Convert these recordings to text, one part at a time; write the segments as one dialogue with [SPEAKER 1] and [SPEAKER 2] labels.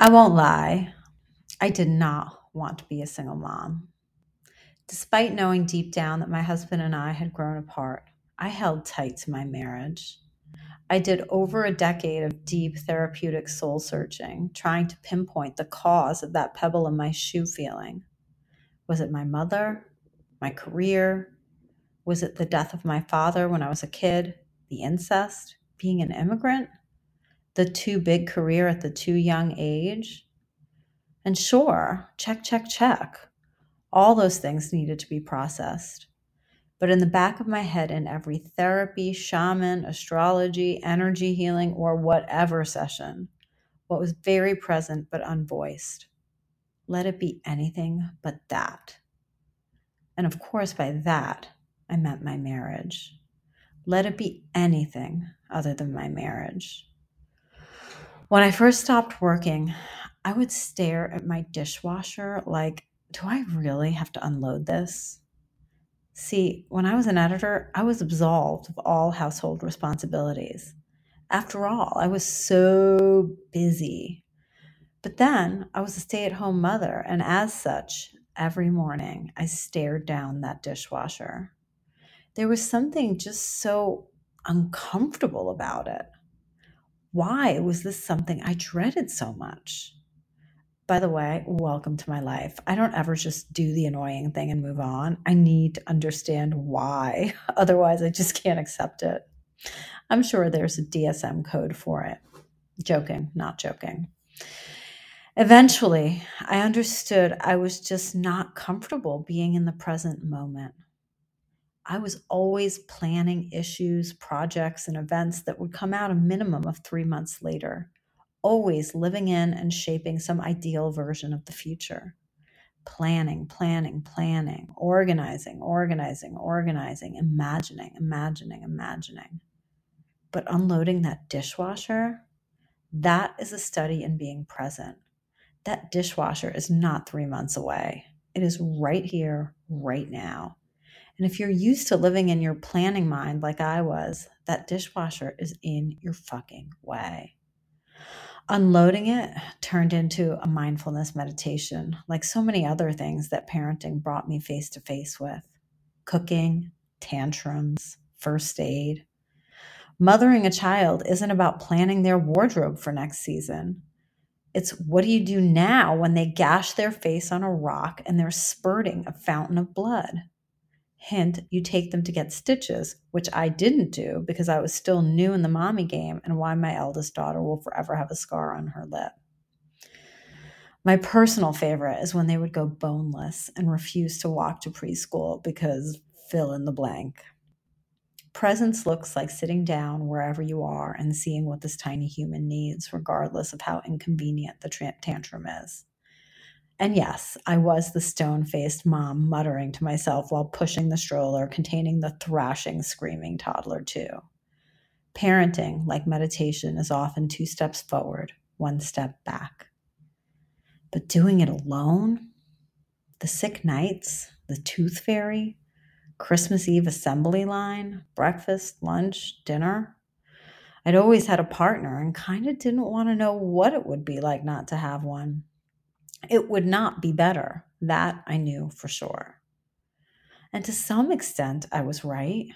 [SPEAKER 1] I won't lie, I did not want to be a single mom. Despite knowing deep down that my husband and I had grown apart, I held tight to my marriage. I did over a decade of deep therapeutic soul searching, trying to pinpoint the cause of that pebble in my shoe feeling. Was it my mother? My career? Was it the death of my father when I was a kid? The incest? Being an immigrant? The too big career at the too young age? And sure, check, check, check. All those things needed to be processed. But in the back of my head, in every therapy, shaman, astrology, energy healing, or whatever session, what was very present but unvoiced. Let it be anything but that. And of course, by that, I meant my marriage. Let it be anything other than my marriage. When I first stopped working, I would stare at my dishwasher like, do I really have to unload this? See, when I was an editor, I was absolved of all household responsibilities. After all, I was so busy. But then I was a stay at home mother, and as such, every morning I stared down that dishwasher. There was something just so uncomfortable about it. Why was this something I dreaded so much? By the way, welcome to my life. I don't ever just do the annoying thing and move on. I need to understand why. Otherwise, I just can't accept it. I'm sure there's a DSM code for it. Joking, not joking. Eventually, I understood I was just not comfortable being in the present moment. I was always planning issues, projects, and events that would come out a minimum of three months later always living in and shaping some ideal version of the future. Planning, planning, planning, organizing, organizing, organizing, imagining, imagining, imagining. But unloading that dishwasher, that is a study in being present. That dishwasher is not three months away. It is right here, right now. And if you're used to living in your planning mind like I was, that dishwasher is in your fucking way. Unloading it turned into a mindfulness meditation, like so many other things that parenting brought me face to face with cooking, tantrums, first aid. Mothering a child isn't about planning their wardrobe for next season. It's what do you do now when they gash their face on a rock and they're spurting a fountain of blood? Hint, you take them to get stitches, which I didn't do because I was still new in the mommy game and why my eldest daughter will forever have a scar on her lip. My personal favorite is when they would go boneless and refuse to walk to preschool because fill in the blank. Presence looks like sitting down wherever you are and seeing what this tiny human needs, regardless of how inconvenient the tantrum is. And yes, I was the stone faced mom muttering to myself while pushing the stroller containing the thrashing, screaming toddler, too. Parenting, like meditation, is often two steps forward, one step back. But doing it alone, the sick nights, the tooth fairy, Christmas Eve assembly line, breakfast, lunch, dinner, I'd always had a partner and kind of didn't want to know what it would be like not to have one it would not be better. That I knew for sure. And to some extent, I was right.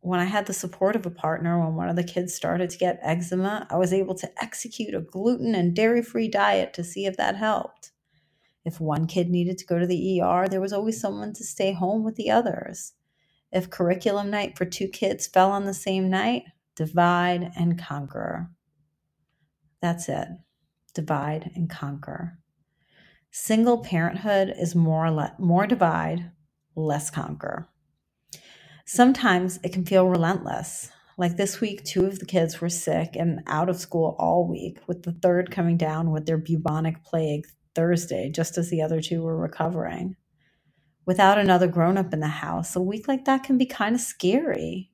[SPEAKER 1] When I had the support of a partner, when one of the kids started to get eczema, I was able to execute a gluten and dairy free diet to see if that helped. If one kid needed to go to the ER, there was always someone to stay home with the others. If curriculum night for two kids fell on the same night, divide and conquer. That's it. Divide and conquer. Single parenthood is more le- more divide, less conquer. Sometimes it can feel relentless. Like this week, two of the kids were sick and out of school all week, with the third coming down with their bubonic plague Thursday, just as the other two were recovering. Without another grown up in the house, a week like that can be kind of scary.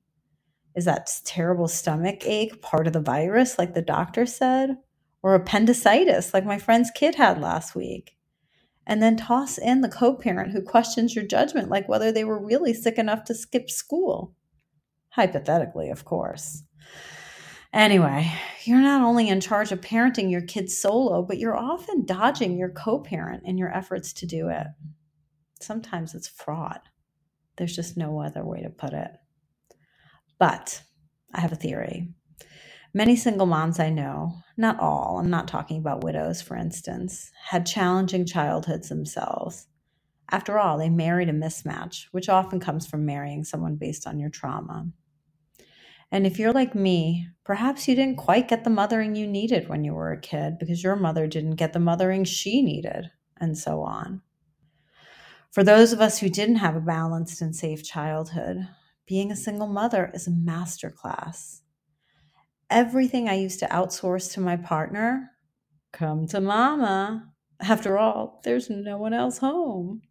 [SPEAKER 1] Is that terrible stomach ache part of the virus, like the doctor said? Or appendicitis, like my friend's kid had last week? And then toss in the co parent who questions your judgment, like whether they were really sick enough to skip school. Hypothetically, of course. Anyway, you're not only in charge of parenting your kids solo, but you're often dodging your co parent in your efforts to do it. Sometimes it's fraud. There's just no other way to put it. But I have a theory. Many single moms I know, not all, I'm not talking about widows, for instance, had challenging childhoods themselves. After all, they married a mismatch, which often comes from marrying someone based on your trauma. And if you're like me, perhaps you didn't quite get the mothering you needed when you were a kid because your mother didn't get the mothering she needed, and so on. For those of us who didn't have a balanced and safe childhood, being a single mother is a masterclass. Everything I used to outsource to my partner, come to mama. After all, there's no one else home.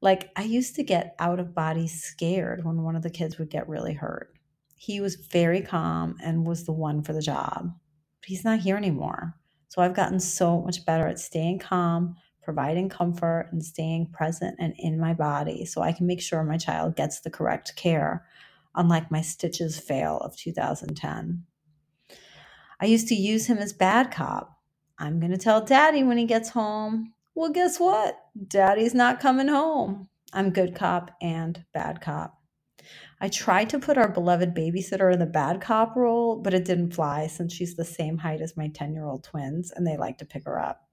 [SPEAKER 1] Like, I used to get out of body scared when one of the kids would get really hurt he was very calm and was the one for the job. But he's not here anymore. So I've gotten so much better at staying calm, providing comfort, and staying present and in my body so I can make sure my child gets the correct care, unlike my stitches fail of 2010. I used to use him as bad cop. I'm going to tell daddy when he gets home. Well, guess what? Daddy's not coming home. I'm good cop and bad cop. I tried to put our beloved babysitter in the bad cop role, but it didn't fly since she's the same height as my 10 year old twins and they like to pick her up.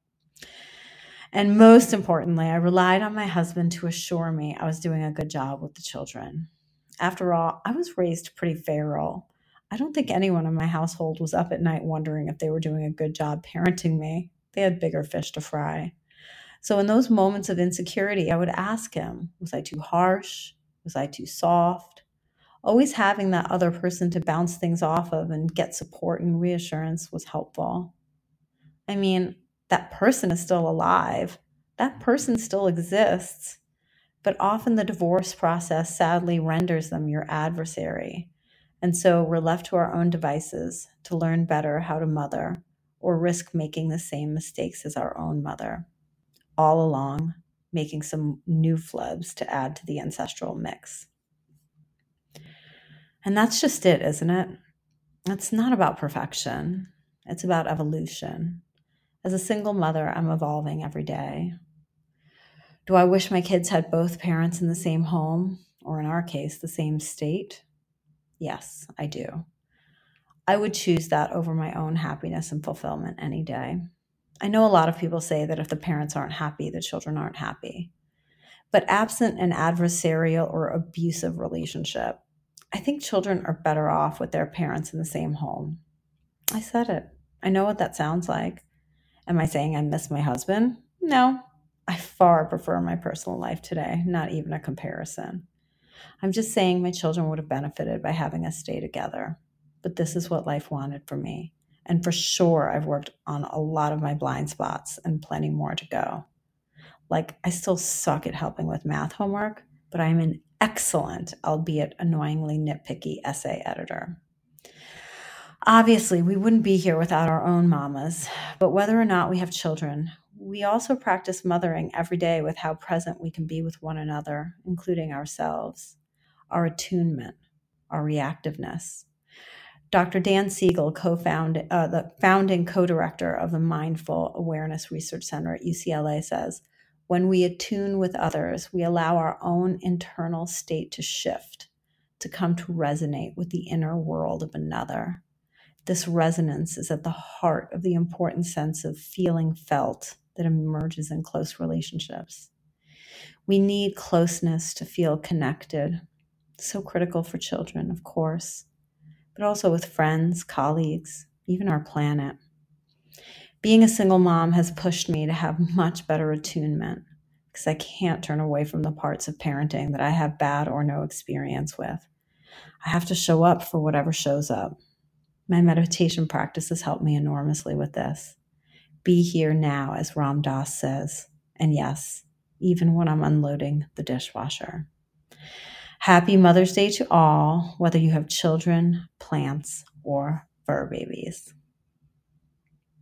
[SPEAKER 1] And most importantly, I relied on my husband to assure me I was doing a good job with the children. After all, I was raised pretty feral. I don't think anyone in my household was up at night wondering if they were doing a good job parenting me. They had bigger fish to fry. So, in those moments of insecurity, I would ask him Was I too harsh? Was I too soft? always having that other person to bounce things off of and get support and reassurance was helpful. I mean, that person is still alive, that person still exists, but often the divorce process sadly renders them your adversary. And so we're left to our own devices to learn better how to mother or risk making the same mistakes as our own mother, all along making some new flubs to add to the ancestral mix. And that's just it, isn't it? It's not about perfection, it's about evolution. As a single mother, I'm evolving every day. Do I wish my kids had both parents in the same home, or in our case, the same state? Yes, I do. I would choose that over my own happiness and fulfillment any day. I know a lot of people say that if the parents aren't happy, the children aren't happy. But absent an adversarial or abusive relationship, I think children are better off with their parents in the same home. I said it. I know what that sounds like. Am I saying I miss my husband? No. I far prefer my personal life today, not even a comparison. I'm just saying my children would have benefited by having us stay together. But this is what life wanted for me. And for sure, I've worked on a lot of my blind spots and plenty more to go. Like, I still suck at helping with math homework, but I'm an excellent, albeit annoyingly nitpicky essay editor. Obviously, we wouldn't be here without our own mamas, but whether or not we have children, we also practice mothering every day with how present we can be with one another, including ourselves, our attunement, our reactiveness. Dr. Dan Siegel, co-found, uh, the founding co-director of the Mindful Awareness Research Center at UCLA, says when we attune with others, we allow our own internal state to shift, to come to resonate with the inner world of another. This resonance is at the heart of the important sense of feeling felt that emerges in close relationships. We need closeness to feel connected. So critical for children, of course, but also with friends, colleagues, even our planet. Being a single mom has pushed me to have much better attunement because I can't turn away from the parts of parenting that I have bad or no experience with. I have to show up for whatever shows up. My meditation practice has helped me enormously with this. Be here now, as Ram Dass says. And yes, even when I'm unloading the dishwasher. Happy Mother's Day to all, whether you have children, plants, or fur babies.